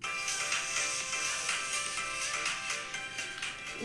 you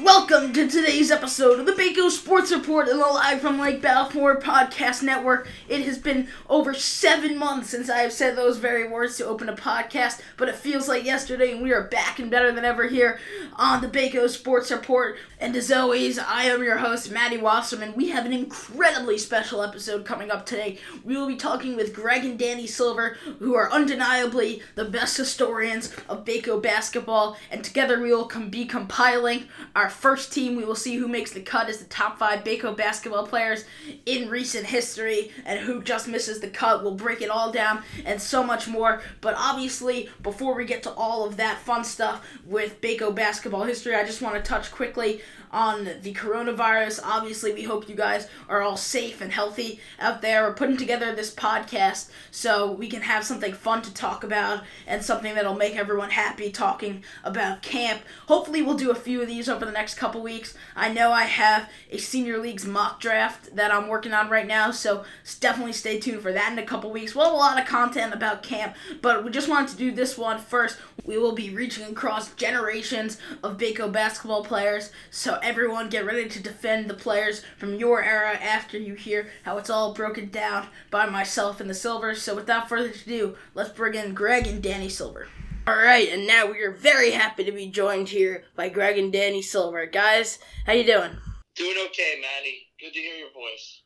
Welcome to today's episode of the Baco Sports Report and the Live from Lake Balfour Podcast Network. It has been over seven months since I have said those very words to open a podcast, but it feels like yesterday, and we are back and better than ever here on the Baco Sports Report. And as always, I am your host, Maddie Wasserman. We have an incredibly special episode coming up today. We will be talking with Greg and Danny Silver, who are undeniably the best historians of Baco basketball, and together we will com- be compiling our first team. We will see who makes the cut as the top five Baco basketball players in recent history and who just misses the cut. We'll break it all down and so much more. But obviously, before we get to all of that fun stuff with Baco basketball history, I just want to touch quickly on the coronavirus. Obviously, we hope you guys are all safe and healthy out there. We're putting together this podcast so we can have something fun to talk about and something that'll make everyone happy talking about camp. Hopefully, we'll do a few of these over the next couple weeks. I know I have a senior leagues mock draft that I'm working on right now, so definitely stay tuned for that in a couple weeks. We'll have a lot of content about camp, but we just wanted to do this one first. We will be reaching across generations of Baco basketball players, so everyone get ready to defend the players from your era after you hear how it's all broken down by myself and the Silvers. So without further ado, let's bring in Greg and Danny Silver. All right, and now we are very happy to be joined here by Greg and Danny Silver. Guys, how you doing? Doing okay, Maddie. Good to hear your voice.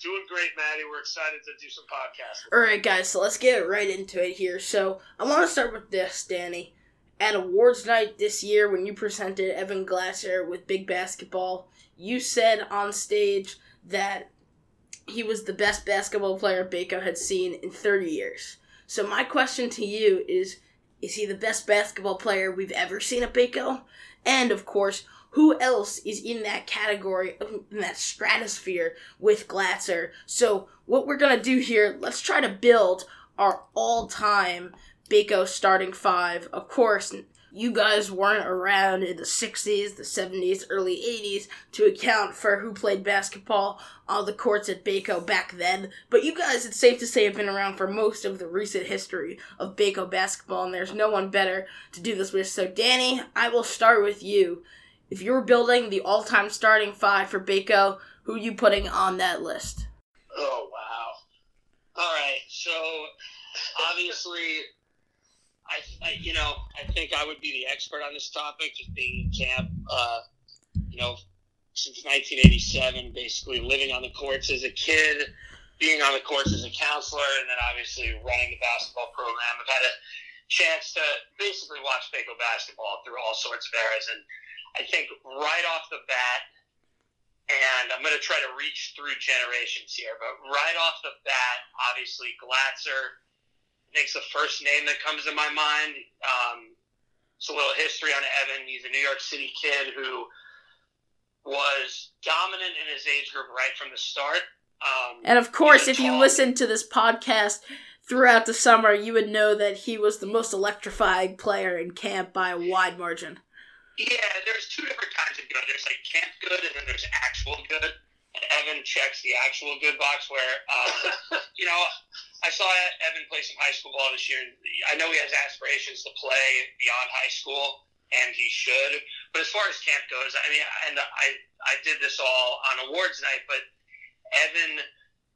Doing great, Maddie. We're excited to do some podcasting. All right, guys, so let's get right into it here. So I want to start with this, Danny. At awards night this year, when you presented Evan Glatzer with Big Basketball, you said on stage that he was the best basketball player Baco had seen in 30 years. So my question to you is is he the best basketball player we've ever seen at Baco? And of course, who else is in that category, um, in that stratosphere with Glasser? So, what we're going to do here, let's try to build our all time Baco starting five. Of course, you guys weren't around in the 60s, the 70s, early 80s to account for who played basketball on the courts at Baco back then. But you guys, it's safe to say, have been around for most of the recent history of Baco basketball, and there's no one better to do this with. So, Danny, I will start with you. If you're building the all time starting five for Baco, who are you putting on that list? Oh, wow. All right, so obviously I, I, you know, I think I would be the expert on this topic, just being in camp, uh, you know, since 1987, basically living on the courts as a kid, being on the courts as a counselor, and then obviously running the basketball program. I've had a chance to basically watch Baco basketball through all sorts of eras, and I think right off the bat, and I'm going to try to reach through generations here, but right off the bat, obviously Glatzer I think's the first name that comes to my mind. Um, it's a little history on Evan. He's a New York City kid who was dominant in his age group right from the start. Um, and of course, if you listen to this podcast throughout the summer, you would know that he was the most electrifying player in camp by a wide margin. Yeah, there's two different kinds of good. There's like camp good, and then there's actual good. Evan checks the actual good box where, um, you know, I saw Evan play some high school ball this year. I know he has aspirations to play beyond high school, and he should. But as far as camp goes, I mean, and I I did this all on awards night, but Evan,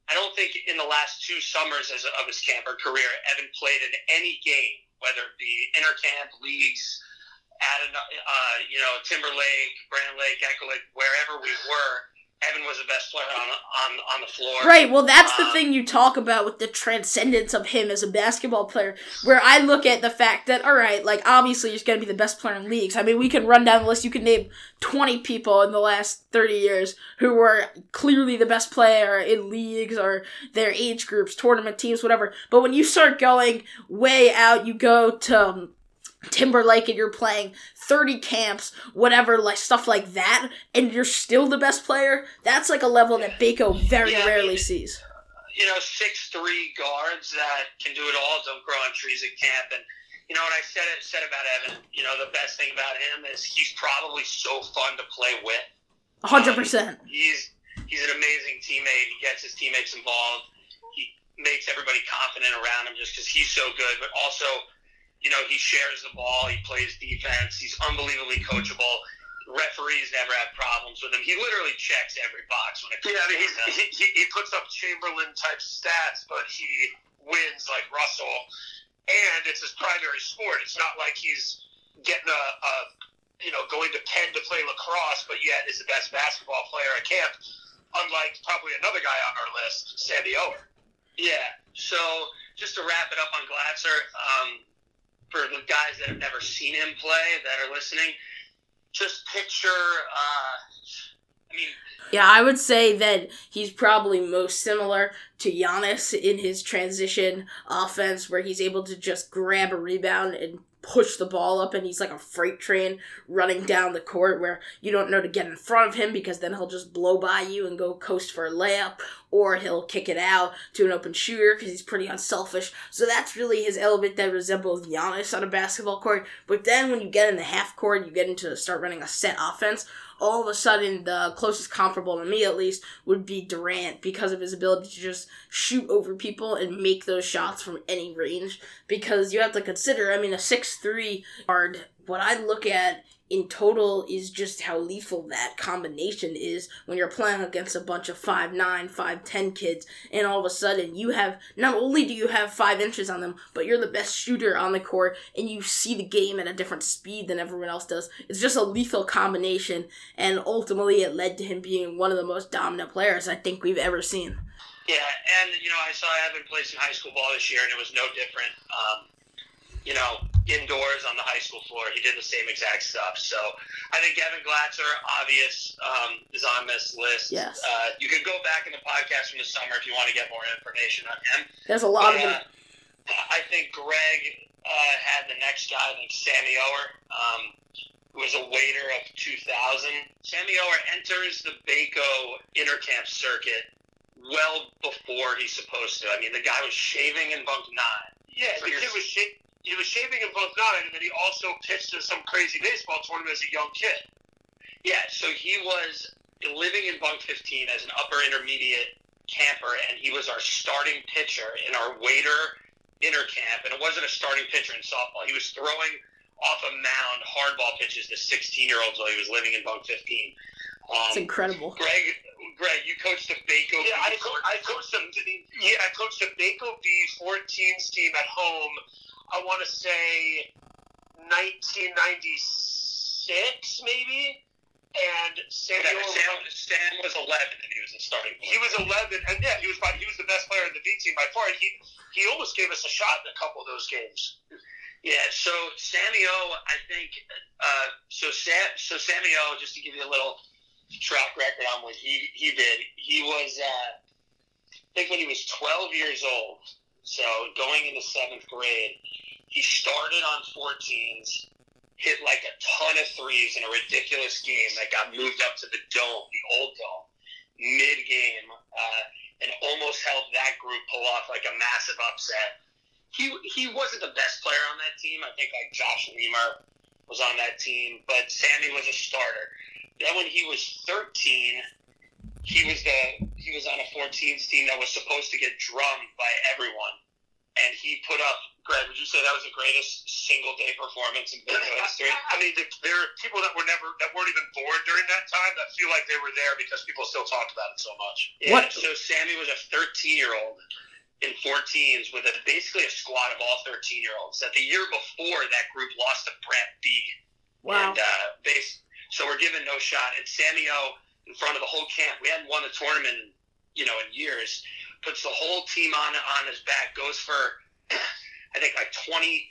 I don't think in the last two summers as of his camper career, Evan played in any game, whether it be intercamp leagues, at an, uh, you know Timberlake, Brant Lake, Echo Lake, wherever we were Evan was the best player on on on the floor. Right. Well, that's um, the thing you talk about with the transcendence of him as a basketball player. Where I look at the fact that all right, like obviously he's going to be the best player in leagues. I mean, we can run down the list. You can name twenty people in the last thirty years who were clearly the best player in leagues or their age groups, tournament teams, whatever. But when you start going way out, you go to um, Timberlake and you're playing 30 camps, whatever, like stuff like that, and you're still the best player, that's like a level that Baco very yeah, rarely I mean, sees. You know, six three guards that can do it all don't grow on trees at camp. And, you know, what I said said about Evan, you know, the best thing about him is he's probably so fun to play with. 100%. Um, he's he's an amazing teammate. He gets his teammates involved. He makes everybody confident around him just because he's so good, but also – you know, he shares the ball. He plays defense. He's unbelievably coachable. Referees never have problems with him. He literally checks every box when it comes. Yeah, I mean, he, he, he puts up Chamberlain type stats, but he wins like Russell, and it's his primary sport. It's not like he's getting a, a you know going to Penn to play lacrosse, but yet is the best basketball player at camp. Unlike probably another guy on our list, Sammy Ower. Yeah. So just to wrap it up on Glatzer, um, for the guys that have never seen him play that are listening, just picture. Uh, I mean, Yeah, I would say that he's probably most similar to Giannis in his transition offense, where he's able to just grab a rebound and push the ball up, and he's like a freight train running down the court where you don't know to get in front of him because then he'll just blow by you and go coast for a layup, or he'll kick it out to an open shooter because he's pretty unselfish. So that's really his element that resembles Giannis on a basketball court. But then when you get in the half court, you get into start running a set offense all of a sudden the closest comparable to me at least would be Durant because of his ability to just shoot over people and make those shots from any range. Because you have to consider I mean a 6-3 guard what I look at in total is just how lethal that combination is when you're playing against a bunch of 5'9, 5'10 kids, and all of a sudden you have not only do you have five inches on them, but you're the best shooter on the court and you see the game at a different speed than everyone else does. It's just a lethal combination, and ultimately it led to him being one of the most dominant players I think we've ever seen. yeah, and you know, I saw Evan play some high school ball this year, and it was no different. Um, you know, indoors on the high school floor, he did the same exact stuff. So I think Evan Glatzer, obvious, um, is on this list. Yes. Uh, you can go back in the podcast from the summer if you want to get more information on him. There's a lot of Uh, I think Greg uh, had the next guy, I think Sammy Ower, um, who was a waiter of 2000. Sammy Ower enters the Baco intercamp circuit well before he's supposed to. I mean, the guy was shaving in bunk nine. Yeah, So the kid was sha- he was shaving in both nine, and then he also pitched in some crazy baseball tournament as a young kid. Yeah, so he was living in bunk 15 as an upper intermediate camper, and he was our starting pitcher in our waiter inner camp. And it wasn't a starting pitcher in softball. He was throwing off a mound hardball pitches to 16 year olds while he was living in bunk 15. it's Um, incredible. Greg, Greg, you coached the Baco. Yeah, I, B co- I coached the yeah I coached the Baco B 14s team at home. I want to say 1996 maybe, and Sandy Yeah, Sam, Sam was 11 and he was the starting. he was 11, and yeah, he was by, he was the best player in the B team by far. And he he almost gave us a shot in a couple of those games. Yeah, so Sammy O, I think, uh, so Sam, so Sammy O, just to give you a little track record on what he he did, he was, uh, I think when he was 12 years old, so going into seventh grade, he started on 14s, hit like a ton of threes in a ridiculous game that got moved up to the dome, the old dome, mid game, uh, and almost helped that group pull off like a massive upset he he wasn't the best player on that team. I think like Josh Lemer was on that team, but Sammy was a starter. Then when he was 13, he was the he was on a 14s team that was supposed to get drummed by everyone, and he put up. Greg, would you say that was the greatest single day performance in Big history? I mean, the, there are people that were never that weren't even born during that time that feel like they were there because people still talked about it so much. Yeah, What- So Sammy was a 13 year old in 14s with a, basically a squad of all 13 year olds. That the year before that group lost to Brant B. Wow. And uh, base, so we're given no shot. And Sammy O, in front of the whole camp, we hadn't won the tournament, you know, in years. Puts the whole team on on his back. Goes for, I think, like 28,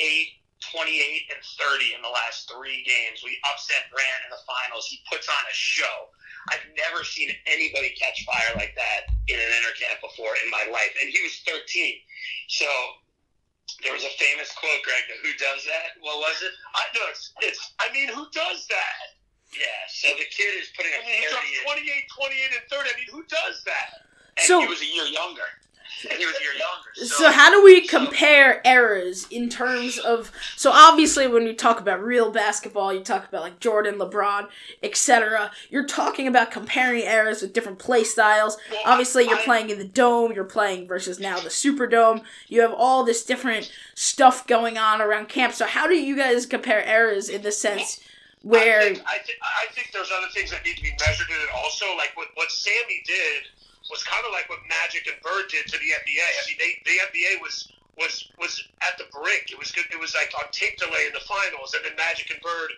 28 and 30 in the last three games. We upset Brant in the finals. He puts on a show. I've never seen anybody catch fire like that in an intercamp before in my life. And he was 13. So there was a famous quote, Greg, who does that? What was it? I know it's, it's I mean, who does that? Yeah, so the kid is putting I mean, he 30 dropped 28, 28, and 30. I mean, who does that? and So- he was a year younger. and he was a year younger. So, how do we compare eras in terms of? So obviously, when you talk about real basketball, you talk about like Jordan, LeBron, etc. You're talking about comparing eras with different play styles. Well, Obviously, you're I- playing in the dome. You're playing versus now the Superdome. You have all this different stuff going on around camp. So how do you guys compare eras in the sense where? I think, I, think, I think there's other things that need to be measured in it also. Like what, what Sammy did was kind of like what Magic and Bird did to the NBA. I mean, they, the NBA was was was at the brink. It was good. It was like on tape delay in the finals, and then Magic and Bird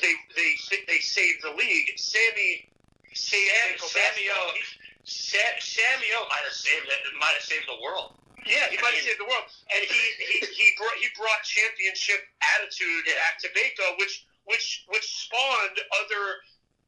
they they they saved the league. Sammy saved Sam, Sammy O, Sammy O might have saved it. Might have saved the world. Yeah, he might have saved the world, and he he he brought he brought championship attitude Yeah. back to Baco, which which which spawned other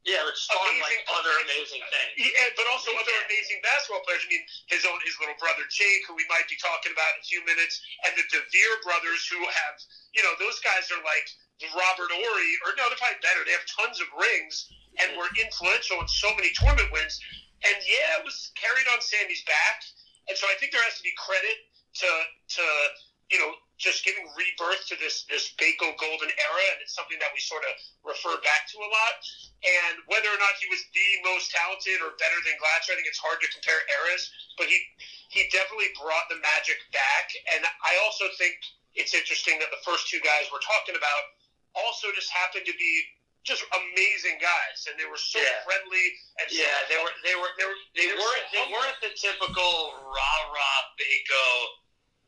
Yeah, which spawned like other amazing things. Yeah, but also other amazing basketball players. I mean, his own his little brother Jake, who we might be talking about in a few minutes, and the Devere brothers, who have you know those guys are like Robert Horry, or no, they're probably better. They have tons of rings and were influential in so many tournament wins. And yeah, it was carried on Sammy's back, and so I think there has to be credit to to you know just giving rebirth to this this Baco golden era, and it's something that we sort of refer back to a lot. And whether or not he was the most talented or better than Glatzer, I think it's hard to compare eras. But he he definitely brought the magic back. And I also think it's interesting that the first two guys we're talking about also just happened to be just amazing guys, and they were so Yeah. friendly and so Yeah, they were they were they were they were weren't so they weren't the typical rah rah Baco,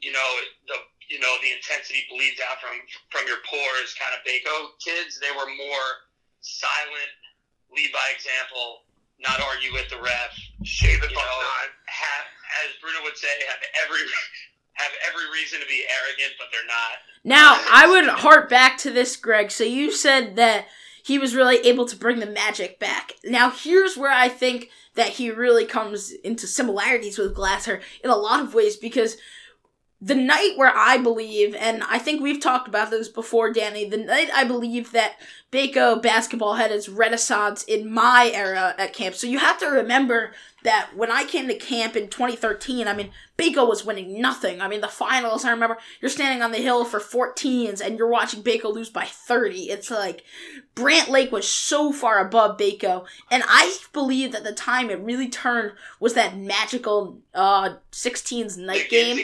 you know the you know the intensity bleeds out from from your pores kind of Baco kids. They were more silent, lead by example, not argue with the ref. shaving You buck know, nine. have as Bruno would say, have every have every reason to be arrogant, but they're not. Now, I would harp back to this, Greg. So you said that he was really able to bring the magic back. Now, here's where I think that he really comes into similarities with Glatzer in a lot of ways because the night where I believe, and I think we've talked about this before, Danny, the night I believe that Baco basketball had its renaissance in my era at camp. So you have to remember that when I came to camp in 2013, I mean, Baco was winning nothing. I mean, the finals, I remember you're standing on the hill for 14s and you're watching Baco lose by 30. It's like Brant Lake was so far above Baco. And I believe that the time it really turned was that magical uh 16s night game.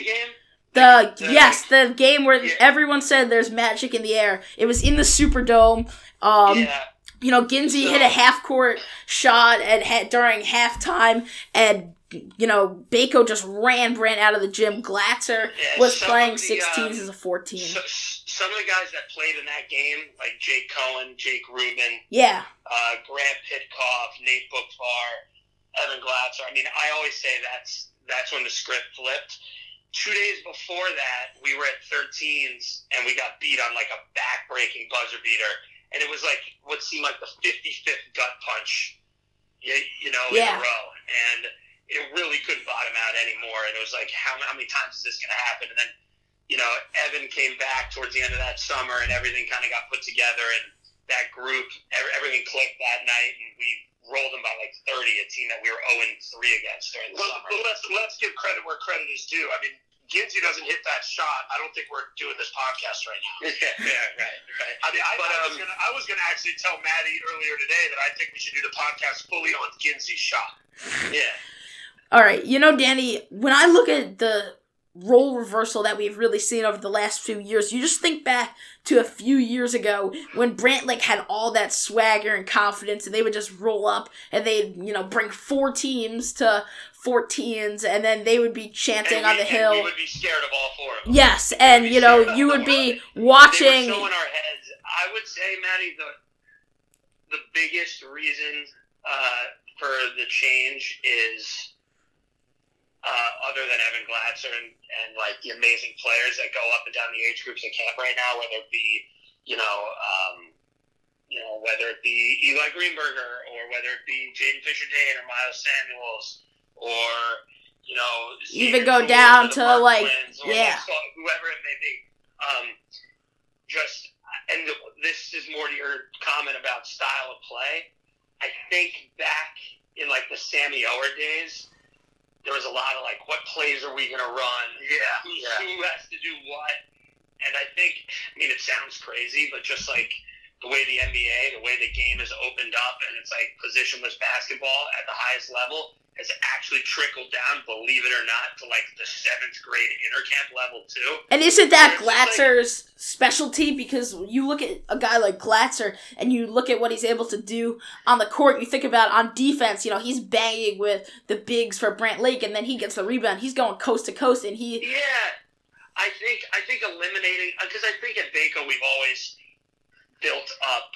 The The- yes, the game where Yeah. everyone said there's magic in the air. It was in the Superdome. Um, yeah. you know, Ginzy So- hit a half court shot at ha- during halftime, and you know, Baco just ran Brant out of the gym. Glatzer Yeah, was playing the, 16s um, as a 14. So, some of the guys that played in that game, like Jake Cohen, Jake Rubin, yeah, uh, Grant Pitkoff, Nate Bookvar, Evan Glatzer. I mean, I always say that's that's when the script flipped. Two days before that, we were at 13s and we got beat on like a back-breaking buzzer beater, and it was like what seemed like the 55th gut punch, you, you know, Yeah. in a row, and it really couldn't bottom out anymore. And it was like, how, how many times is this going to happen? And then, you know, Evan came back towards the end of that summer, and everything kind of got put together, and that group, everything clicked that night, and we rolled them by like 30, a team that we were 0 3 against during the But, summer. but let's let's give credit where credit is due. I mean, Ginzy doesn't hit that shot. I don't think we're doing this podcast right now. yeah, yeah, right, right. I mean, I, But, I was um, gonna I was gonna actually tell Maddie earlier today that I think we should do the podcast fully on Ginzy's shot. Yeah. All right, you know, Danny, when I look at the role reversal that we've really seen over the last few years, you just think back to a few years ago when Brant Lake had all that swagger and confidence, and they would just roll up and they'd, you know, bring four teams to 14s, and then they would be chanting on the hill. we would be scared of all four of them. Yes, and you know, you would be watching. So in our heads. I would say, Maddie, the the biggest reason uh, for the change is uh, other than Evan Glatzer and, and like the amazing players that go up and down the age groups at camp right now, whether it be you know. Um, you know, whether it be Eli Greenberger or whether it be Jaden Fisher Dane or Miles Samuels or, you know, Even go Tools down to, Park like, yeah. whoever it may be. Um, just, and this is more to your comment about style of play. I think back in like the Sammy Ower days, there was a lot of like, what plays are we gonna run? Yeah, Who's, yeah. Who has to do what? And I think, I mean, it sounds crazy, but just like the way the NBA, the way the game is opened up, and it's like positionless basketball at the highest level has actually trickled down, believe it or not, to like the seventh grade intercamp level too. And isn't that It's like- specialty? Because you look at a guy like Glatzer and you look at what he's able to do on the court. You think about on defense, you know, he's banging with the bigs for Brant Lake, and then he gets the rebound. He's going coast to coast, and he Yeah, I think I think eliminating uh, because I think at Baco we've always built up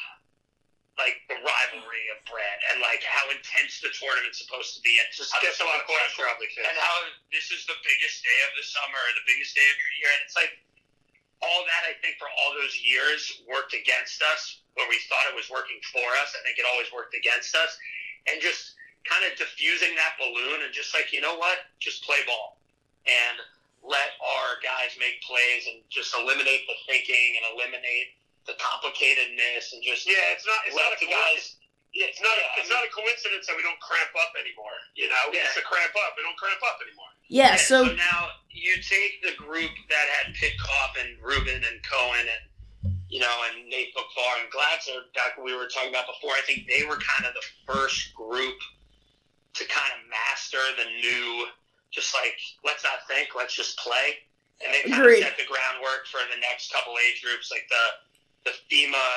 like the rivalry of Brant and like how intense the tournament's supposed to be and Just how gets there's a lot so pressure on kids. and how this is the biggest day of the summer, the biggest day of your year, and it's like all that I think for all those years worked against us, where we thought it was working for us. I think it always worked against us, and just kind of diffusing that balloon and just like you know what, just play ball and let our guys make plays and just eliminate the thinking and eliminate the complicatedness and just Yeah, it's not. It's not a the coincidence. guys. Yeah, It's not. yeah, it's not a coincidence that we don't cramp up anymore. You know, we Yeah. used to cramp up. We don't cramp up anymore. yeah. And So now you take the group that had Pitkoff and Ruben and Cohen and you know and Nate Bookvar and Glatzer that we were talking about before. I think they were kind of the first group to kind of master the new, just like let's not think, let's just play. And they kind Agreed. of set the groundwork for the next couple age groups, like the the FEMA,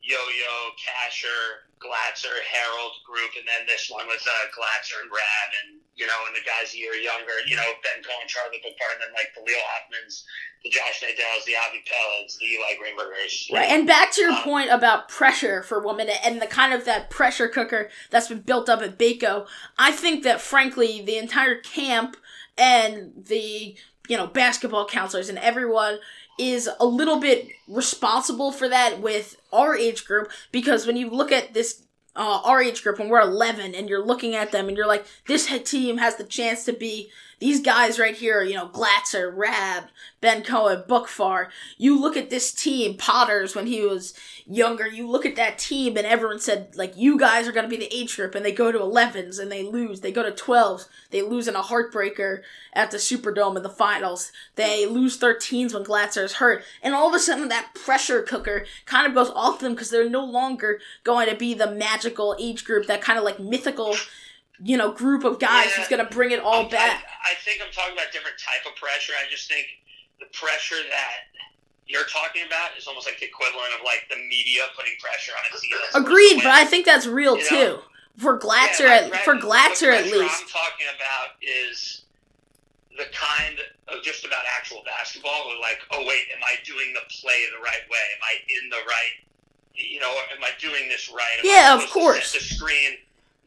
Yo-Yo, Casher, Glatzer, Harold group, and then this one was uh, Glatzer and Rad, and you know, and the guys a year younger, you know, Ben Cohen, Charlie Bookvar, and then like the Leo Hoffmans, the Josh Nadel's, the Avi Pellets, the Eli Greenbergers. Right, and back to your Um, point about pressure for minute and the kind of that pressure cooker that's been built up at Baco, I think that frankly the entire camp and the you know basketball counselors and everyone is a little bit responsible for that with our age group because when you look at this uh, our age group when we're 11 and you're looking at them and you're like this team has the chance to be these guys right here you know glatzer rab ben cohen bookfar you look at this team potters when he was younger you look at that team and everyone said like you guys are going to be the age group and they go to 11s and they lose. They go to 12s they lose in a heartbreaker at the superdome in the finals. They lose 13s when glatzer is hurt. And all of a sudden that pressure cooker kind of goes off them because they're no longer going to be the magical age group that kind of like mythical you know group of guys Yeah. who's going to bring it all I'm- back I, I think I'm talking about different type of pressure. I just think the pressure that you're talking about is almost like the equivalent of like the media putting pressure on a team. that's supposed to agreed but i think that's real You too know? for glatzer Yeah, at, for glatzer at least I'm talking about is the kind of just about actual basketball. Like, oh wait, am I doing the play the right way? Am I in the right? You know, am I doing this right? Am I Yeah, of course. the screen.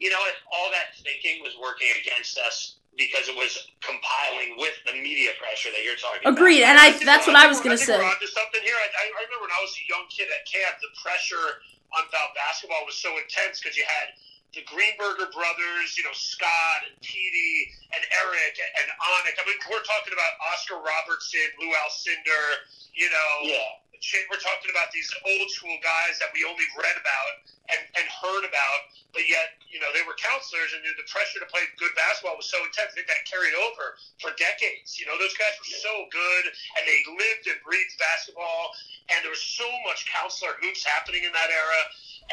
You know, it- all that thinking was working against us because it was compiling with the media pressure that you're talking about. agreed about. and i think that's what i was going to say. we're say onto something here. I, I I remember when I was a young kid at camp, the pressure on Val basketball was so intense because you had the Greenberger brothers, you know, Scott and Petey and Eric and, and Onik. I mean, we're talking about Oscar Robertson, Lou Alcindor, you know. Yeah. We're talking about these old school guys that we only read about and, and heard about, but yet, you know, they were counselors and the pressure to play good basketball was so intense. Think that carried over for decades. You know, those guys were so good and they lived and breathed basketball, and there was so much counselor hoops happening in that era.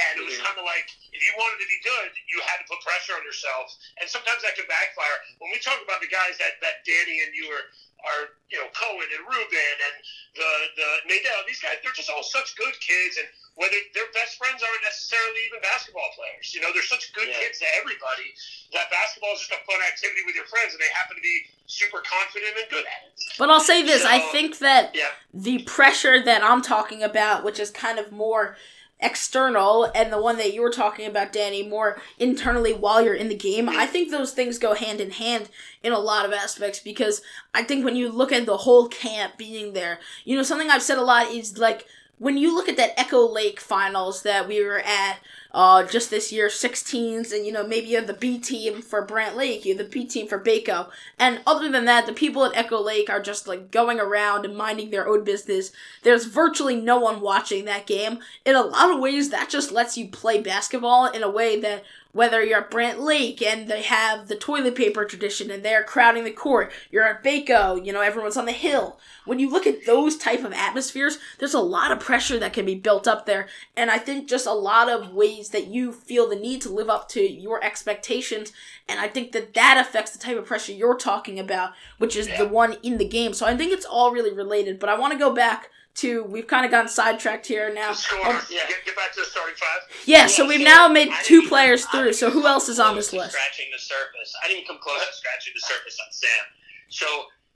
And it was Mhm. kind of like if you wanted to be good, you had to put pressure on yourself, and sometimes that can backfire. When we talk about the guys that, that Danny and you are, are you know Cohen and Ruben and the the Nadell, these guys they're just all such good kids, and whether their best friends aren't necessarily even basketball players. You know, they're such good Yeah. kids to everybody that basketball is just a fun activity with your friends, and they happen to be super confident and good at it. But I'll say this: I think that Yeah. the pressure that I'm talking about, which is kind of more external, and the one that you were talking about, Danny, more internally while you're in the game, I think those things go hand in hand in a lot of aspects because I think when you look at the whole camp being there, you know, something I've said a lot is like when you look at that Echo Lake finals that we were at uh, just this year, 16s, and you know maybe you have the B team for Brant Lake, you have the B team for Baco, and other than that, the people at Echo Lake are just like going around and minding their own business. There's virtually no one watching that game. In a lot of ways, that just lets you play basketball in a way that whether you're at Brant Lake and they have the toilet paper tradition and they're crowding the court, you're at Baco, you know, everyone's on the hill. When you look at those type of atmospheres, there's a lot of pressure that can be built up there. And I think just a lot of ways that you feel the need to live up to your expectations. And I think that that affects the type of pressure you're talking about, which is Yeah. the one in the game. So I think it's all really related. But I want to go back to, we've kind of gotten sidetracked here now. Um, yeah. Get, get back to the starting five. yeah, so we've so now made I two even- players through. So who else is on this list? Scratching the surface. I didn't come close to scratching the surface on Sam. So,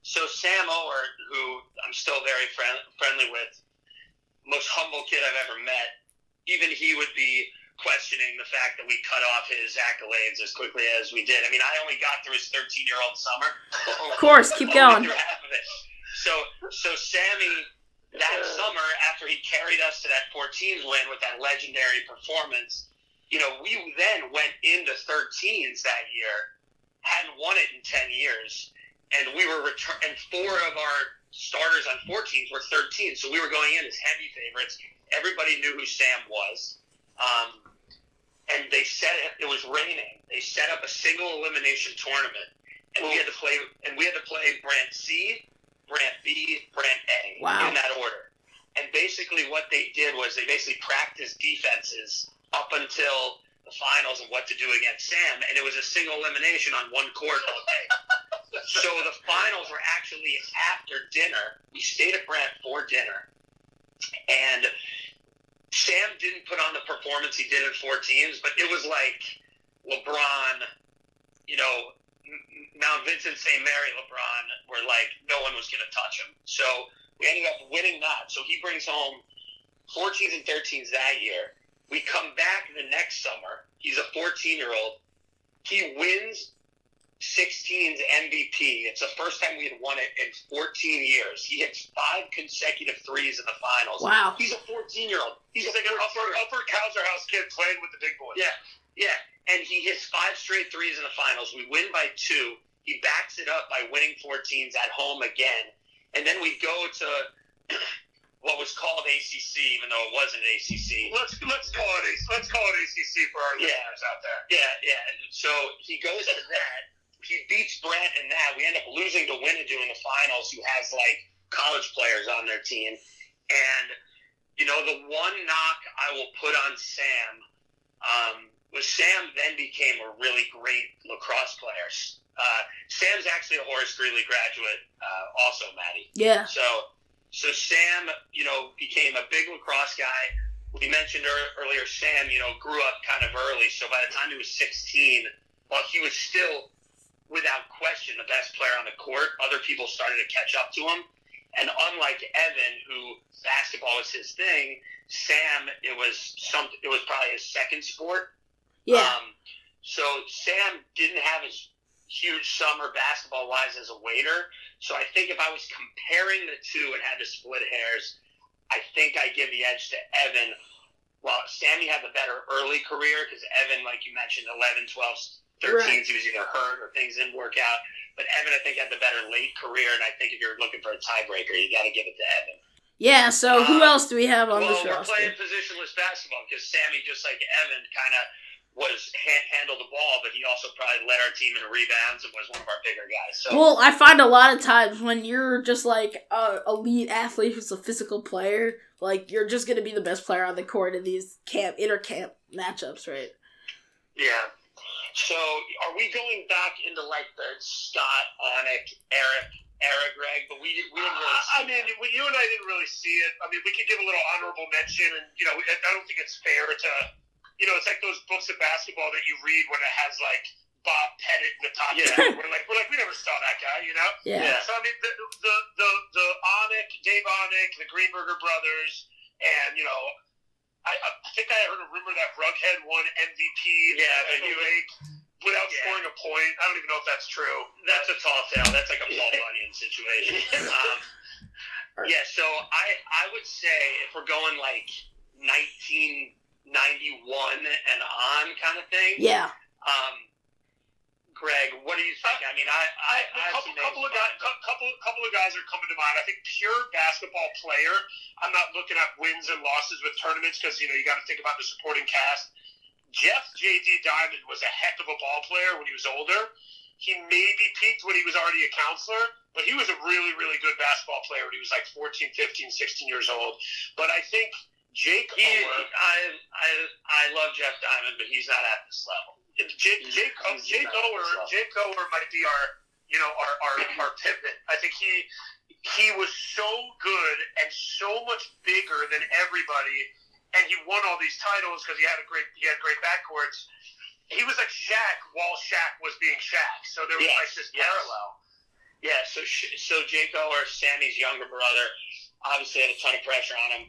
so Sam Ower, who I'm still very friend, friendly with, most humble kid I've ever met. Even he would be questioning the fact that we cut off his accolades as quickly as we did. I mean, I only got through his 13 year old summer. Of course, keep going. through half of it. So, so Sammy, that summer after he carried us to that 14s win with that legendary performance, you know, we then went into 13s that year, hadn't won it in 10 years, and we were return and four of our starters on 14s were 13, so we were going in as heavy favorites. Everybody knew who Sam was. Um, and they set it. It was raining. They set up a single elimination tournament, and we had to play. And we had to play Brant C, Brant B, Brant A Wow. in that order. And basically, what they did was they basically practiced defenses up until the finals and what to do against Sam, and it was a single elimination on one court all day. so the finals were actually after dinner. We stayed at Brant for dinner, and Sam didn't put on the performance he did in four teams, but it was like LeBron, you know, Mount Vincent St. Mary LeBron, where like no one was going to touch him. So we ended up winning that. So he brings home 14s and 13s that year. We come back the next summer. He's a 14 year old. He wins 16's MVP. It's the first time we had won it in 14 years. He hits five consecutive threes in the finals. Wow. He's a 14 year old. He's, He's a like an upper, upper Couser House kid playing with the big boys. Yeah, yeah. And he hits five straight threes in the finals. We win by two. He backs it up by winning 14s at home again. And then we go to what was called ACC, even though it wasn't ACC. Let's let's call it let's call it ACC for our Yeah. listeners out there. Yeah, yeah. So he goes to that. He beats Brant in that. We end up losing to Winadu in the finals, who has like college players on their team. And you know, the one knock I will put on Sam um, was Sam then became a really great lacrosse player. Uh, Sam's actually a Horace Greeley graduate, uh, also, Maddie. Yeah. So, so Sam, you know, became a big lacrosse guy. We mentioned ear- earlier, Sam, you know, grew up kind of early. So by the time he was 16, while he was still, without question, the best player on the court, other people started to catch up to him. And unlike Evan, who basketball was his thing, Sam, it was some, it was probably his second sport. Yeah. Um, so Sam didn't have his huge summer basketball wise as a waiter. So I think if I was comparing the two and had to split hairs, I think I give the edge to Evan. While Sammy had the better early career because Evan, like you mentioned, 11, 12, 13s, Right. he was either hurt or things didn't work out. But Evan, I think, had the better late career. And I think if you're looking for a tiebreaker, you got to give it to Evan. Yeah, so who Um, else do we have on well, this we're roster? playing positionless basketball because Sammy, just like Evan, kind of was ha- handled the ball, but he also probably led our team in rebounds and was one of our bigger guys. So Well, I find a lot of times when you're just like a elite athlete who's a physical player, like you're just gonna be the best player on the court in these camp inter camp matchups, right? yeah. So are we going back into like the Scott Onick, Eric, Eric, Greg? But we did, we didn't really. I, I mean, that. you and I didn't really see it. I mean, we could give a little honorable mention, and you know, I I don't think it's fair to, you know, it's like those books of basketball that you read when it has like Bob Pettit in the top. Yeah. ten. We're like, we're like, we never saw that guy, you know. Yeah. Yeah. So I mean, the the the, the Onick, Dave Onick, the Greenberger brothers, and you know, I, I think I heard a rumor that Rughead won MVP. Yeah, at but the he- without Yeah. scoring a point. I don't even know if that's true. That's a tall tale. That's like a Paul Bunyan situation. Um, yeah, so I I would say if we're going like 19 91 and on kind of thing. Yeah. Um, Greg, what do you think? I mean, I, I, I a couple, couple of guys, couple, couple of guys are coming to mind. I think pure basketball player. I'm not looking at wins and losses with tournaments because you know you got to think about the supporting cast. Jeff JD Diamond was a heck of a ball player when he was older. He maybe peaked when he was already a counselor, but he was a really, really good basketball player when he was like 14, 15, 16 years old. But I think Jake He, I, I, I love Jeff Diamond, but he's not at this level. Jake, Jake, He's Jake Ower. Jake Ower might be our, you know, our, our, our pivot. I think he he was so good and so much bigger than everybody, and he won all these titles because he had a great he had great backcourts. He was like Shaq while Shaq was being Shaq, so there was Yes, like this yes. parallel. Yeah, so so Jake Ower, Sammy's younger brother, obviously had a ton of pressure on him.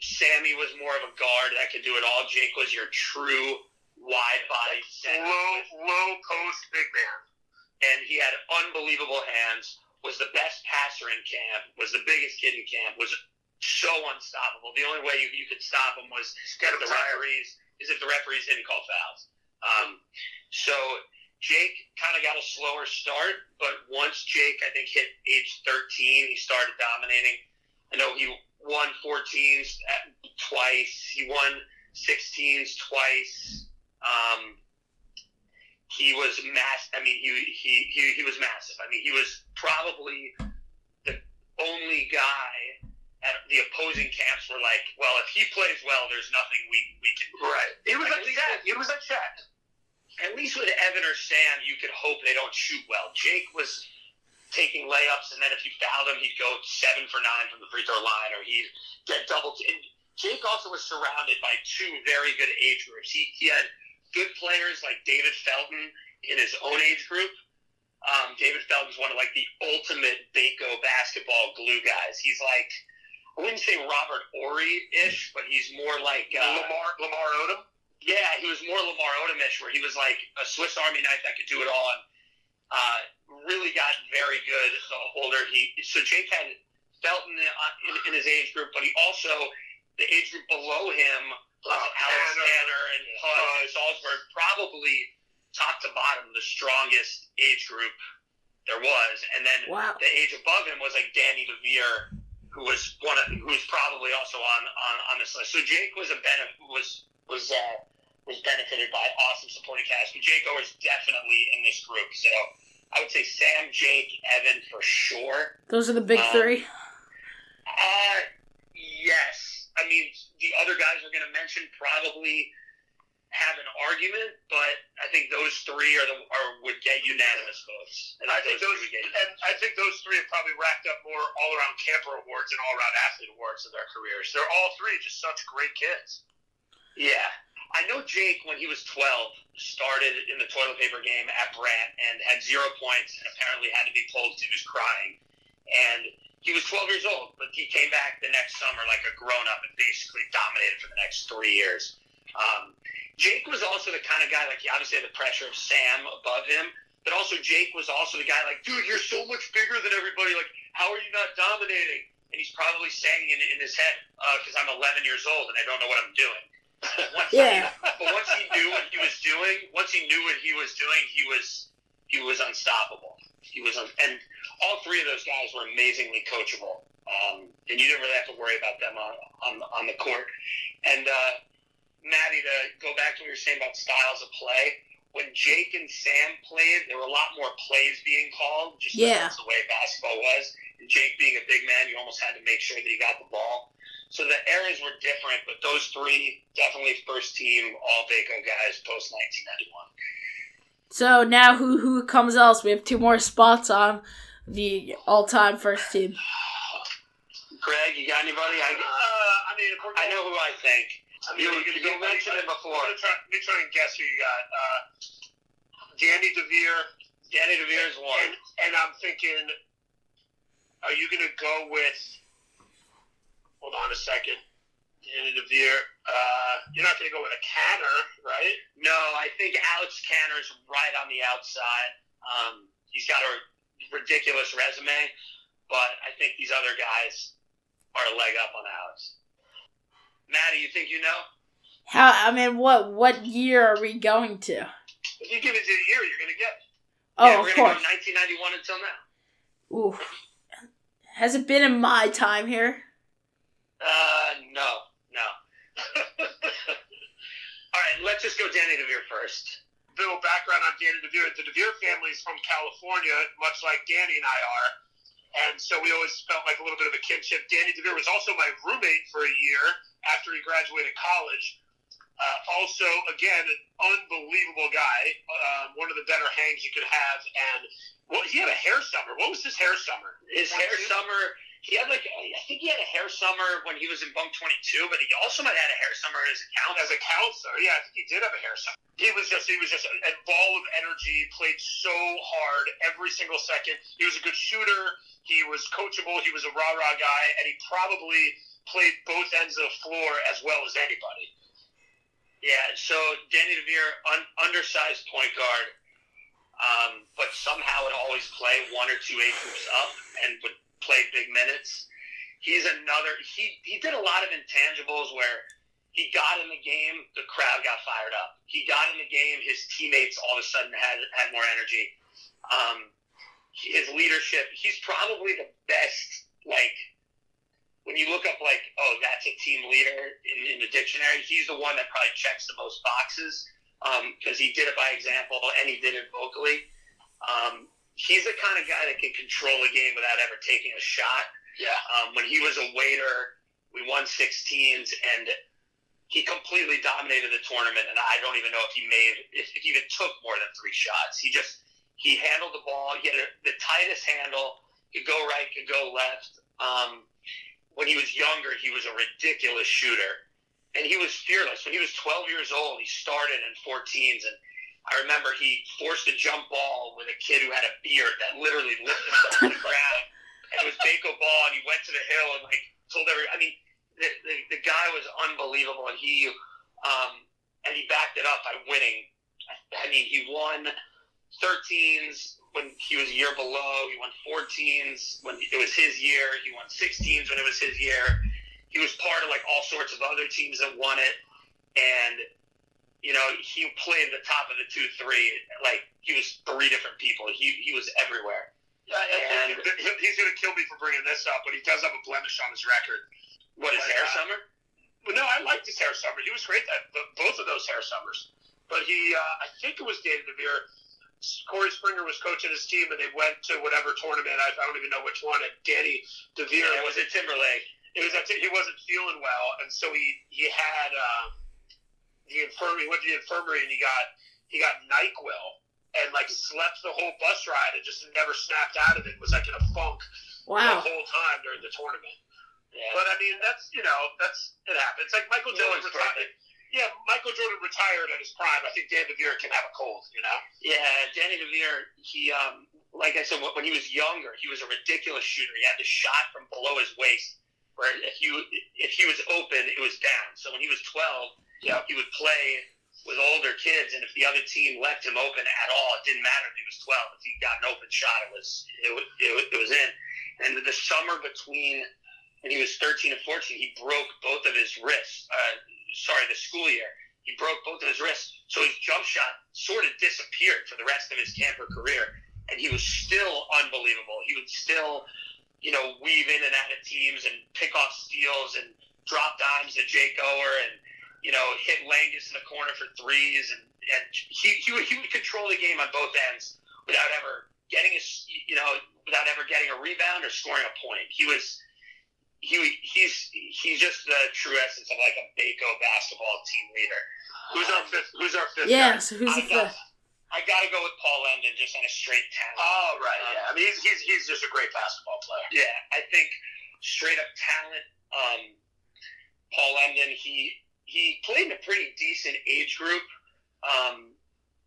Sammy was more of a guard that could do it all. Jake was your true wide body center, Low low post big man. and he had unbelievable hands. Was the best passer in camp. Was the biggest kid in camp. Was so unstoppable. The only way you, you could stop him was Get the referees is if the referees didn't call fouls. Um, so Jake kind of got a slower start, but once Jake I think hit age 13, he started dominating. I know he won 14s at, twice. He won 16s twice. Um, he was mass. I mean, he, he he he was massive. I mean, he was probably the only guy at the opposing camps were like, well, if he plays well, there's nothing we we can do. Right. It was like Shaq. with- He was like Shaq. At least with Evan or Sam, you could hope they don't shoot well. Jake was taking layups, and then if you fouled him, he'd go seven for nine from the free throw line, or he'd get double. T- and Jake also was surrounded by two very good age groups. He, he had good players like David Felton in his own age group. Um, David Felton's one of like the ultimate Baco basketball glue guys. He's like, I wouldn't say Robert Horry ish, but he's more like uh, Lamar Lamar Odom. yeah, he was more Lamar Odom-ish, where he was like a Swiss Army knife that could do it all. And uh, really got very good the older he. So Jake had Felton in, in, in his age group, but he also the age group below him, uh, Uh, Alex Tanner. Tanner and Hud and Salzburg, probably top to bottom the strongest age group there was. And then Wow. the age above him was like Danny DeVere, who was one of who was probably also on, on, on this list. So Jake was a benefit was was uh, was benefited by awesome supporting cast. But Jake was definitely in this group. So I would say Sam, Jake, Evan for sure. Those are the big Um, three. Uh yes. I mean the other guys we're gonna mention probably have an argument, but I think those three are the are would get unanimous votes. And I think those, three would get and I think those three have probably racked up more all-around camper awards and all-around athlete awards in their careers. They're all three just such great kids. Yeah. I know Jake, when he was 12, started in the toilet paper game at Brant and had zero points and apparently had to be pulled 'cause he was crying. And he was 12 years old, but he came back the next summer like a grown up and basically dominated for the next three years. Um, Jake was also the kind of guy, like, he obviously had the pressure of Sam above him, but also Jake was also the guy, like, dude, you're so much bigger than everybody. Like, how are you not dominating? And he's probably saying in, in his head, because I'm 11 years old and I don't know what I'm doing. But once Yeah. He, but once he knew what he was doing, once he knew what he was doing, he was he was unstoppable. He was, un- and all three of those guys were amazingly coachable. Um, and you didn't really have to worry about them on on, on the court. And uh, Maddie, to go back to what you were saying about styles of play, when Jake and Sam played, there were a lot more plays being called. Just Yeah. that's the way basketball was. And Jake being a big man, you almost had to make sure that he got the ball. So the eras were different, but those three definitely first team All Baco guys post 1991. So now who who comes else? We have two more spots on the all time first team. Greg, you got anybody? I, Uh, I mean, I know who I think. I mean, You, we're gonna you go- mentioned it before. Let me try, let me try and guess who you got. Uh, Danny DeVere, Danny DeVere is one. and, and I'm thinking, are you going to go with? Hold on a second. Danny DeVere. Uh, you're not going to go with a Canner, right? No, I think Alex Canner's right on the outside. Um, he's got a ridiculous resume, but I think these other guys are a leg up on Alex. Maddie, you think you know? How? I mean, what what year are we going to? If you give it to a year, you're gonna get. It. Oh, yeah, of we're gonna course. go 1991 until now. Ooh, has it been in my time here? Uh, no, no. All right, let's just go Danny DeVere first. A little background on Danny DeVere. The DeVere family is from California, much like Danny and I are. And so we always felt like a little bit of a kinship. Danny DeVere was also my roommate for a year after he graduated college. Uh, also, again, an unbelievable guy. Um, one of the better hangs you could have. And well, he had a hair summer. What was his hair summer? His hair 22? summer. He had like I think he had a hair summer when he was in bunk 22, but he also might have had a hair summer as a count. as a counselor. Yeah, I think he did have a hair summer. He was just he was just a, a ball of energy. Played so hard every single second. He was a good shooter. He was coachable. He was a rah rah guy, and he probably played both ends of the floor as well as anybody. Yeah, so Danny DeVere, un, undersized point guard, um, but somehow would always play one or two eight groups up and would play big minutes. He's another. He he did a lot of intangibles where he got in the game, the crowd got fired up. He got in the game, his teammates all of a sudden had had more energy. Um, his leadership. He's probably the best. Like when you look up like, oh, that's a team leader in, in the dictionary. He's the one that probably checks the most boxes because he did it by example and he did it vocally. Um, he's the kind of guy that can control a game without ever taking a shot. Yeah. Um, when he was a waiter, we won 16s, and he completely dominated the tournament. And I don't even know if he made, if he even took more than three shots. He just he handled the ball. He had a, the tightest handle. Could go right, could go left. Um, when he was younger, he was a ridiculous shooter, and he was fearless. When he was 12 years old, he started in 14s, and I remember he forced a jump ball with a kid who had a beard that literally lifted him off the ground. And it was Baco ball, and he went to the hill and like told every. I mean, the, the, the guy was unbelievable, and he um, and he backed it up by winning. I mean, he won 13s when he was a year below. He won 14s when it was his year. He won 16s when it was his year. He was part of like all sorts of other teams that won it, and you know he played the top of the two three. Like he was three different people. He he was everywhere. Yeah, And- he's going to kill me for bringing this up, but he does have a blemish on his record. What is hair uh, summer? But no, I liked his hair summer. He was great that both of those hair summers. But he, uh, I think it was David DeVere. Corey Springer was coaching his team, and they went to whatever tournament. I, I don't even know which one. And Danny DeVere Yeah, was it Timberlake? it was he wasn't feeling well, and so he he had uh, the infirmary. He went to the infirmary, and he got he got Nyquil, and like slept the whole bus ride, and just never snapped out of it. Was like in a funk the whole time during the tournament. Yeah. But I mean, that's you know, that's it happens. Like Michael No Jordan retired. perfect. Yeah, Michael Jordan retired at his prime. I think Dan DeVere can have a cold. You know. Yeah, Danny DeVere, he, um, like I said, when he was younger, he was a ridiculous shooter. He had the shot from below his waist, where if you if he was open, it was down. So when he was 12, Yeah. he would play with older kids, and if the other team left him open at all, it didn't matter if he was 12. If he got an open shot, it was it, wa- it, wa- it was in. And the summer between when he was 13 and 14, he broke both of his wrists. Uh, sorry, the school year. He broke both of his wrists, so his jump shot sort of disappeared for the rest of his camper career. And he was still unbelievable. He would still, you know, weave in and out of teams and pick off steals and drop dimes to Jake Ower and, you know, hit Langus in the corner for threes. And, and he, he, would, he would control the game on both ends without ever getting a, s- you know, without ever getting a rebound or scoring a point. He was, he he's he's just the true essence of like a Baco basketball team leader. Who's our fifth? Who's our fifth? Yeah. guy? So who's the I got, fifth? I got to go with Paul Endon just on a straight talent. Oh right, yeah. I mean, he's, he's he's just a great basketball player. Yeah, I think straight up talent. Um, Paul Endon, he he played in a pretty decent age group um,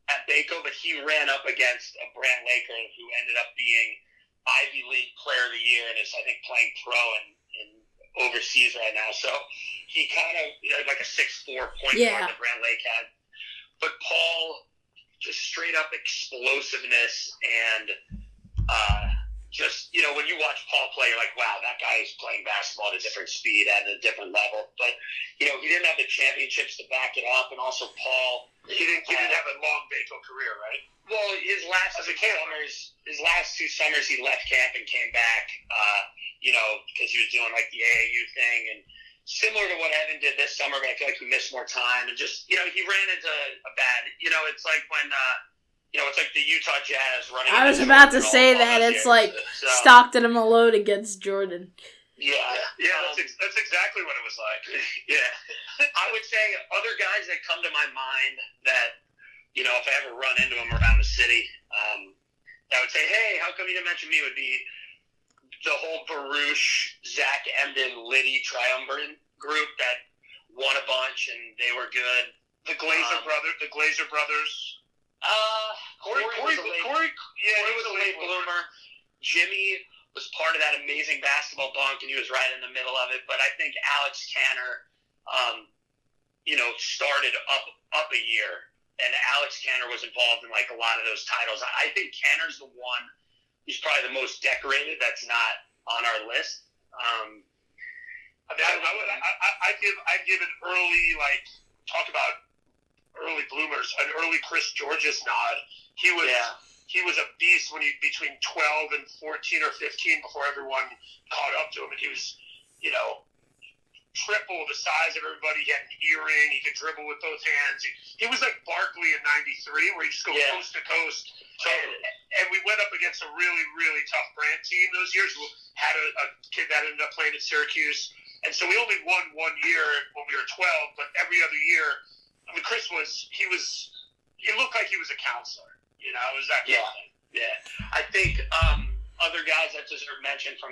at Baco, but he ran up against a Brant Laker who ended up being Ivy League Player of the Year and is I think playing pro in, in overseas right now. So he kind of you know, like a six four point Yeah. guard that Brant Lake had, but Paul just straight up explosiveness and uh, just you know when you watch Paul play, you're like, wow, that guy is playing basketball at a different speed at a different level. But you know he didn't have the championships to back it up, and also Paul. He didn't. He didn't have a long Baco career, right? Well, his last As a two summers, his last two summers, he left camp and came back. Uh, you know, because he was doing like the AAU thing, and similar to what Evan did this summer, but I feel like he missed more time, and just you know, he ran into a bad. You know, it's like when. Uh, you know, it's like the Utah Jazz running. I was into about to say all- all that. It's years. like So, Stockton and Malone against Jordan. Yeah, Yeah, um, that's ex- that's exactly what it was like. yeah. I would say other guys that come to my mind that, you know, if I ever run into them around the city, um, I would say, hey, how come you didn't mention me? Would be the whole Baruch, Zach Emden, Liddy triumvirate group that won a bunch and they were good. The Glatzer Um, brother, the Glatzer brothers. Uh, Corey, Corey, Corey, was late, Corey, yeah, Corey he was a late bloomer. Jimmy was part of that amazing basketball bunk, and he was right in the middle of it. But I think Alex Tanner, um, you know, started up up a year, and Alex Tanner was involved in like a lot of those titles. I I think Tanner's the one who's probably the most decorated. That's not on our list. Um, I, mean, I, I would, I, I, I give, I give an early like talk about early bloomers, an early Chris Georges nod. He was, yeah, he was a beast when he between twelve and fourteen or fifteen before everyone caught up to him, and he was, you know, triple the size of everybody. He had an earring. He could dribble with both hands. He, he was like Barkley in '93, where he just go Yeah. coast to coast. totally. And we went up against a really, really tough Brant team those years. We had a, a kid that ended up playing at Syracuse. And so we only won one year when we were 12, but every other year, mean, Chris was, he was, he looked like he was a counselor. You know, it was that kind Yeah. of. Yeah, I think um, other guys that deserve mention from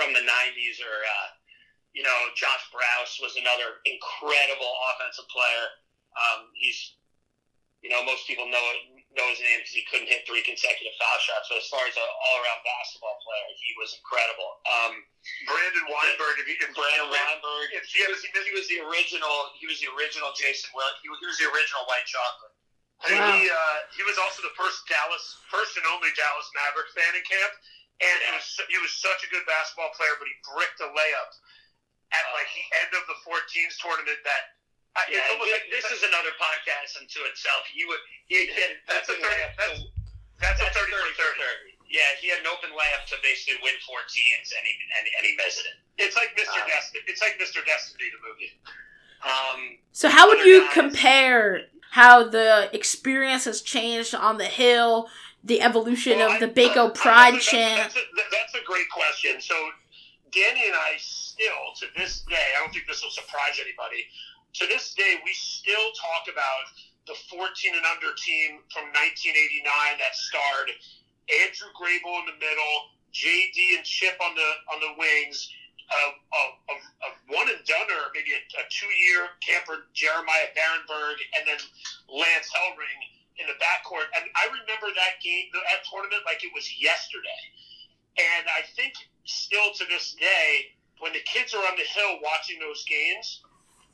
from the '90s are, uh, you know, Josh Browse was another incredible offensive player. Um, he's, you know, most people know it, know his name because he couldn't hit three consecutive foul shots. But as far as an all-around basketball player, he was incredible. Um, Brandon Weinberg, if you can Brandon Weinberg, If he was, he was the original. He was the original Jason. Well, he was, he was the original White Chocolate. And Wow. he uh, he was also the first Dallas, first and only Dallas Maverick fan in camp, and he was he was such a good basketball player, but he bricked a layup at like the end of the 14s tournament. That I- Yeah, it's almost like this is another podcast unto itself. He would he had That's a open 30 layup that's, to- that's a that's 30 30. 30. Yeah, he had an open layup to basically win 14s, and he and, and he missed it. It's like Mr. Um, Destiny. It's like Mr. Destiny, the movie. Um, So how would you guys. compare how the experience has changed on the hill, the evolution Well, of the I- Baco I- Pride that's, chant? That's a, that's a great question. So, Danny and I still, to this day, I don't think this will surprise anybody. To this day, we still talk about the 14 and under team from 1989 that starred Andrew Grable in the middle, JD and Chip on the on the wings, uh, a, a, one and doneer, maybe a, a two year camper Jeremiah Barenberg, and then Lance Hellring in the backcourt. And I remember that game, that tournament, like it was yesterday. And I think still to this day, when the kids are on the hill watching those games,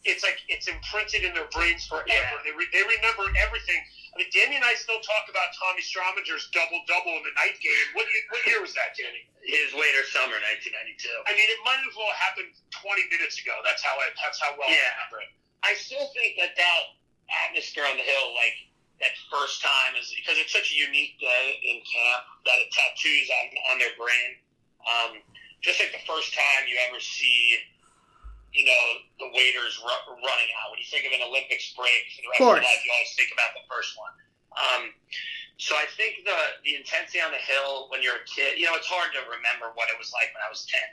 it's like it's imprinted in their brains forever. Yeah. They, re- they remember everything. I mean, Danny and I still talk about Tommy Strominger's double double in the night game. What year, what year was that, Danny? his later summer, 1992. I mean, it might as well happened 20 minutes ago. That's how I. That's how well Yeah. I remember it. I still think that that atmosphere on the hill, like that first time, is because it's such a unique day in camp that it tattoos on, on their brain. Um, just like the first time you ever see, you know, the waiters ru- running out. When you think of an Olympics break for the rest of, Course. your life, you always think about the first one. Um, so I think the the intensity on the hill when you're a kid, you know, it's hard to remember what it was like when I was ten.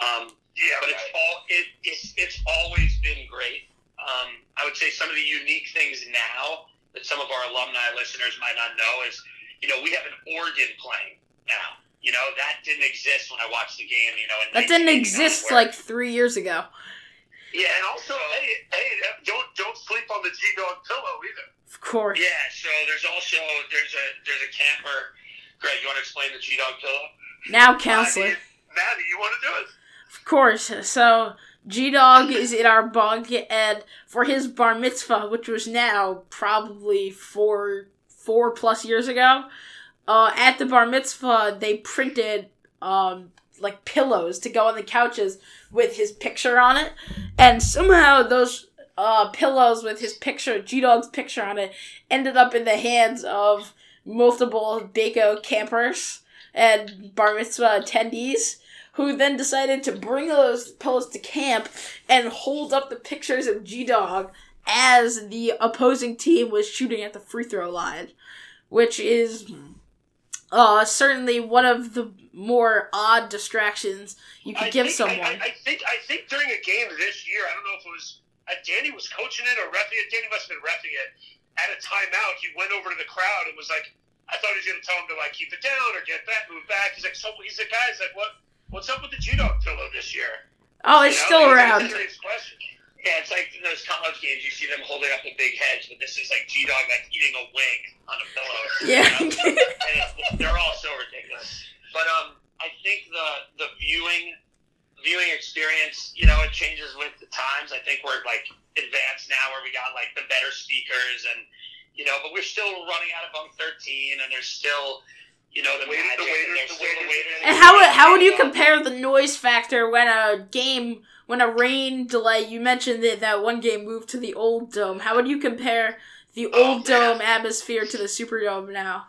Um, Yeah, but it's all it, it's it's always been great. Um, I would say some of the unique things now that some of our alumni listeners might not know is, you know, we have an organ playing now. You know, that didn't exist when I watched the game. You know, That didn't exist where- like three years ago. yeah, And also, hey, hey, don't don't sleep on the G Dog pillow either. Of course. yeah. So there's also there's a there's a camper. Greg, you want to explain the G Dog pillow? Now, counselor. Maddie, Maddie, you want to do it? Of course. So G Dog is in our bunk, and for his bar mitzvah, which was now probably four four plus years ago, uh, at the bar mitzvah they printed um like pillows to go on the couches with his picture on it, and somehow those uh pillows with his picture, G Dog's picture on it, ended up in the hands of multiple Baco campers and bar mitzvah attendees who then decided to bring those pillows to camp and hold up the pictures of G Dog as the opposing team was shooting at the free throw line, which is uh, certainly one of the more odd distractions you could I give think, someone. I, I, think I think during a game this year, I don't know if it was uh, Danny was coaching it or refing it. Danny must have been refing it. At a timeout, he went over to the crowd and was like, "I thought he was going to tell him to like keep it down or get back, move back." He's like, "So he's the guy." He's like, "What? What's up with the G Dog pillow this year?" oh, it's You know, still around. A. Yeah, it's like in those college games, you see them holding up the big heads, but this is like G Dog like eating a wing on a pillow. Yeah. You know? and it's, they're all so ridiculous. But um, I think the the viewing viewing experience, you know, it changes with the times. I think we're like advanced now, where we got like the better speakers, and you know, but we're still running out of bunk thirteen, and there's still. You know the, the magic, and waiters- there's the still the waiters- waiters. And how would how would you compare the noise factor when a game when a rain delay? You mentioned that that one game moved to the old dome. How would you compare the Oh, old dome atmosphere to the Superdome now?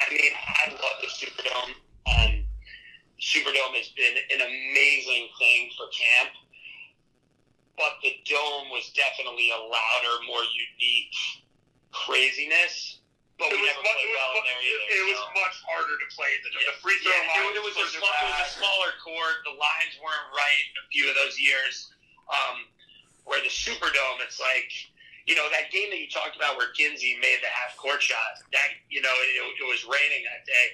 I mean, I love the Superdome. Um, Superdome has been an amazing thing for camp, but the dome was definitely a louder, more unique craziness. But It we was, never mu- played it was, well in mu- there either. it, it was much harder to play the, Yeah. the free throw Yeah, line. it, was- it was a further it was a smaller court. The lines weren't right in a few of those years. Um, where the Superdome, it's like you know that game that you talked about where Kinsey made the half court shot. That you know it, it was raining that day.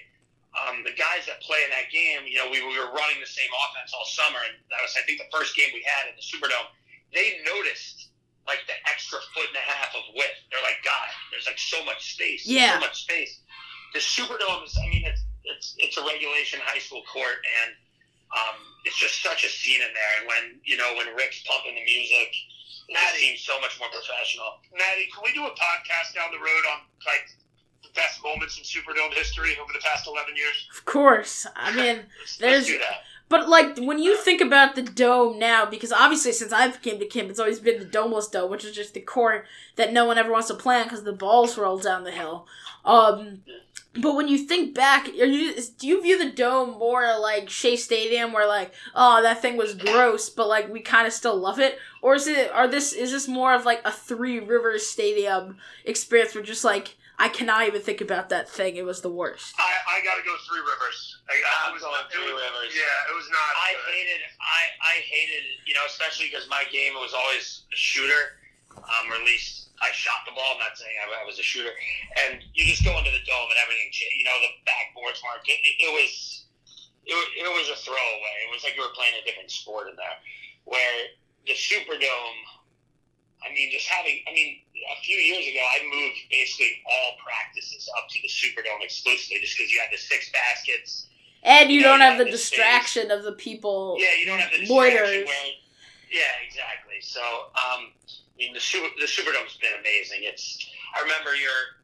Um, the guys that play in that game, you know, we, we were running the same offense all summer, and that was I think the first game we had in the Superdome. They noticed like the extra foot and a half of width. They're like, God, there's like so much space. Yeah. so much space. The Superdome is, I mean, it's it's it's a regulation high school court, and um, it's just such a scene in there. And when you know when Rick's pumping the music, it seems so much more professional. Maddie, can we do a podcast down the road on like the best moments in Superdome history over the past eleven years? Of course. I mean, There's- let's do that. But like when you think about the dome now, because obviously since I've came to camp, it's always been the domeless dome, which is just the court that no one ever wants to play on because the balls roll down the hill. Um, but when you think back, you do you view the dome more like Shea Stadium, where like oh that thing was gross, but like we kind of still love it, or is it are this is this more of like a Three Rivers Stadium experience where just like I cannot even think about that thing, it was the worst. I, I got to go Three Rivers. I, I I'm was going Three was, Rivers. Yeah, it was not. I good. hated I I hated you know especially because my game was always a shooter, um, or at least I shot the ball. I'm not saying I, I was a shooter, and you just go into the dome and everything. You know the backboards mark. It, it, it was it, it was a throwaway. It was like you were playing a different sport in there. Where the Superdome, I mean, just having I mean a few years ago I moved basically all practices up to the Superdome exclusively just because you had the six baskets. And you Yeah, don't you have have the the space. distraction of the people Yeah, you don't have the loiters. distraction where. Yeah, exactly. So, um, I mean, the super, the Superdome's been amazing. It's I remember your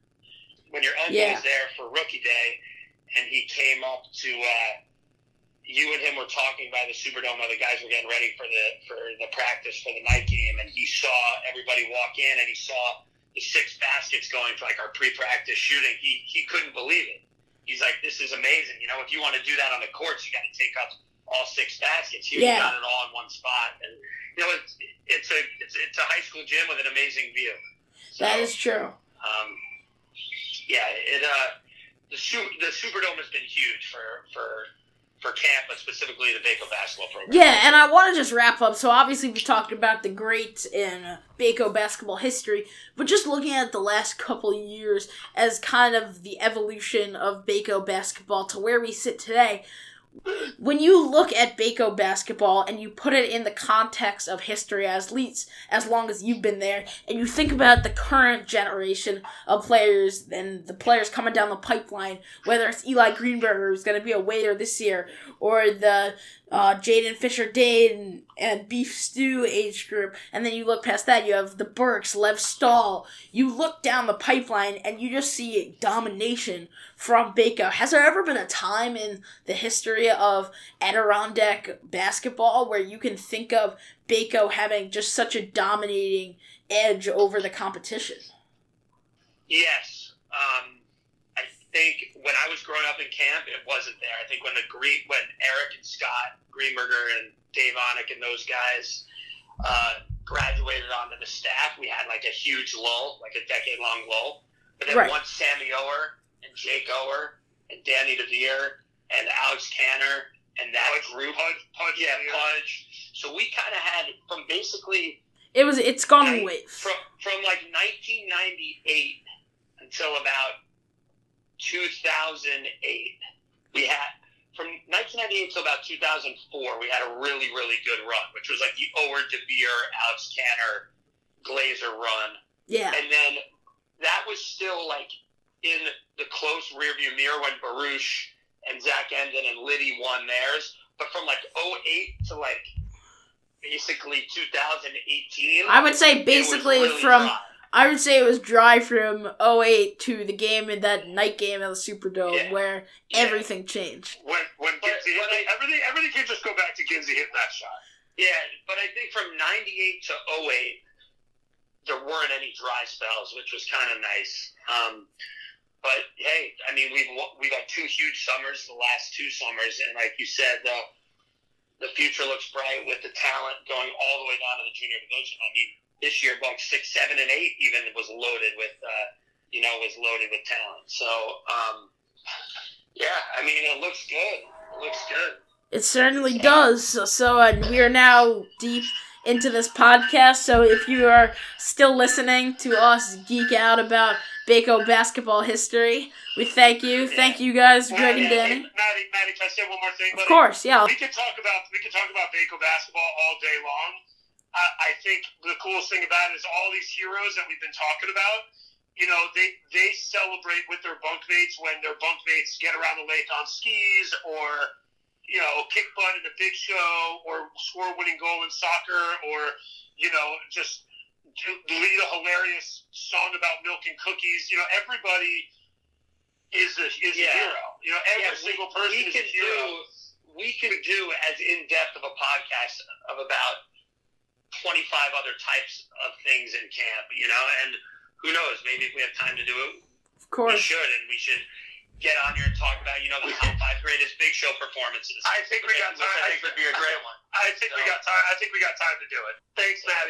when your uncle Yeah. was there for rookie day, and he came up to uh, you and him were talking by the Superdome while the guys were getting ready for the for the practice for the night game, and he saw everybody walk in, and he saw the six baskets going for like our pre-practice shooting. He he couldn't believe it. He's like, "This is amazing." You know, if you want to do that on the courts, you got to take up all six baskets. Here, Yeah. got it all in one spot, and you know, it's it's a it's, it's a high school gym with an amazing view. So, That is true. um, yeah, it uh, the su- the Superdome has been huge for for for camp, but specifically the Baco basketball program. Yeah, and I want to just wrap up. So obviously we talked about the greats in Baco basketball history, but just looking at the last couple years as kind of the evolution of Baco basketball to where we sit today. When you look at Baco basketball and you put it in the context of history, as least as long as you've been there, and you think about the current generation of players and the players coming down the pipeline, whether it's Eli Greenberger who's going to be a waiter this year, or the uh, Jaden Fisher Dane and Beef Stew age group, and then you look past that, you have the Burks, Lev Stahl. You look down the pipeline and you just see domination from Baco. Has there ever been a time in the history of Adirondack basketball where you can think of Baco having just such a dominating edge over the competition? Yes. Um, think when I was growing up in camp, it wasn't there. I think when the Green, when Eric and Scott Greenberger and Dave Onick and those guys uh, graduated onto the staff, we had like a huge lull, like a decade long lull. But then Right. once Sammy Ower and Jake Ower and Danny DeVere and Alex Canner and that Pudge, group, Pudge, Pudge, yeah, Pudge. So we kind of had from basically It was. It's gone in Right. waves. from from like 1998 until about 2008 we had from 1998 to about 2004 we had a really really good run which was like the Ower DeVere Alex Canner Glatzer run Yeah. and then that was still like in the close rearview mirror when Baruch and Zach Endon and Liddy won theirs but from like 08 to like basically 2018 I would say basically really from dry. I would say it was dry from 08 to the game in that night game at the Superdome Yeah. where Yeah. everything changed. When when But- Ginsey hit but I- everything everything can just go back to Ginsey hitting that shot. Yeah, but I think from '98 to 08, there weren't any dry spells, which was kind of nice. Um, but hey, I mean, we've wa- we've had two huge summers, the last two summers, and like you said, the the future looks bright with the talent going all the way down to the junior division. I mean, this year, about six, seven, and eight even was loaded with, uh, you know, was loaded with talent. So, um, yeah, I mean, it looks good. It looks good. It certainly does. So, so uh, we are now deep into this podcast. So if you are still listening to us geek out about Baco basketball history, we thank you. Thank you guys, Greg and Danny. Maddie, Maddie, can I say one more thing? Of buddy? course, yeah. we could talk about we could talk about Baco basketball all day long. I, I think the coolest thing about it is all these heroes that we've been talking about. You know, they they celebrate with their bunkmates when their bunkmates get around the lake on skis, or you know, kick butt in a big show, or score a winning goal in soccer, or you know, just lead a hilarious song about milk and cookies. You know, everybody is a is Yeah. a hero. You know, every Yeah, we- single person we is a hero. do we can do as in depth of a podcast of about twenty five other types of things in camp, you know, and who knows, maybe if we have time to do it, Of course. we should and we should get on here and talk about, you know, the top five greatest big show performances. I think we got Which I time. think would be a great one. I think we got time. I think we got time to do it. Thanks, Maddie.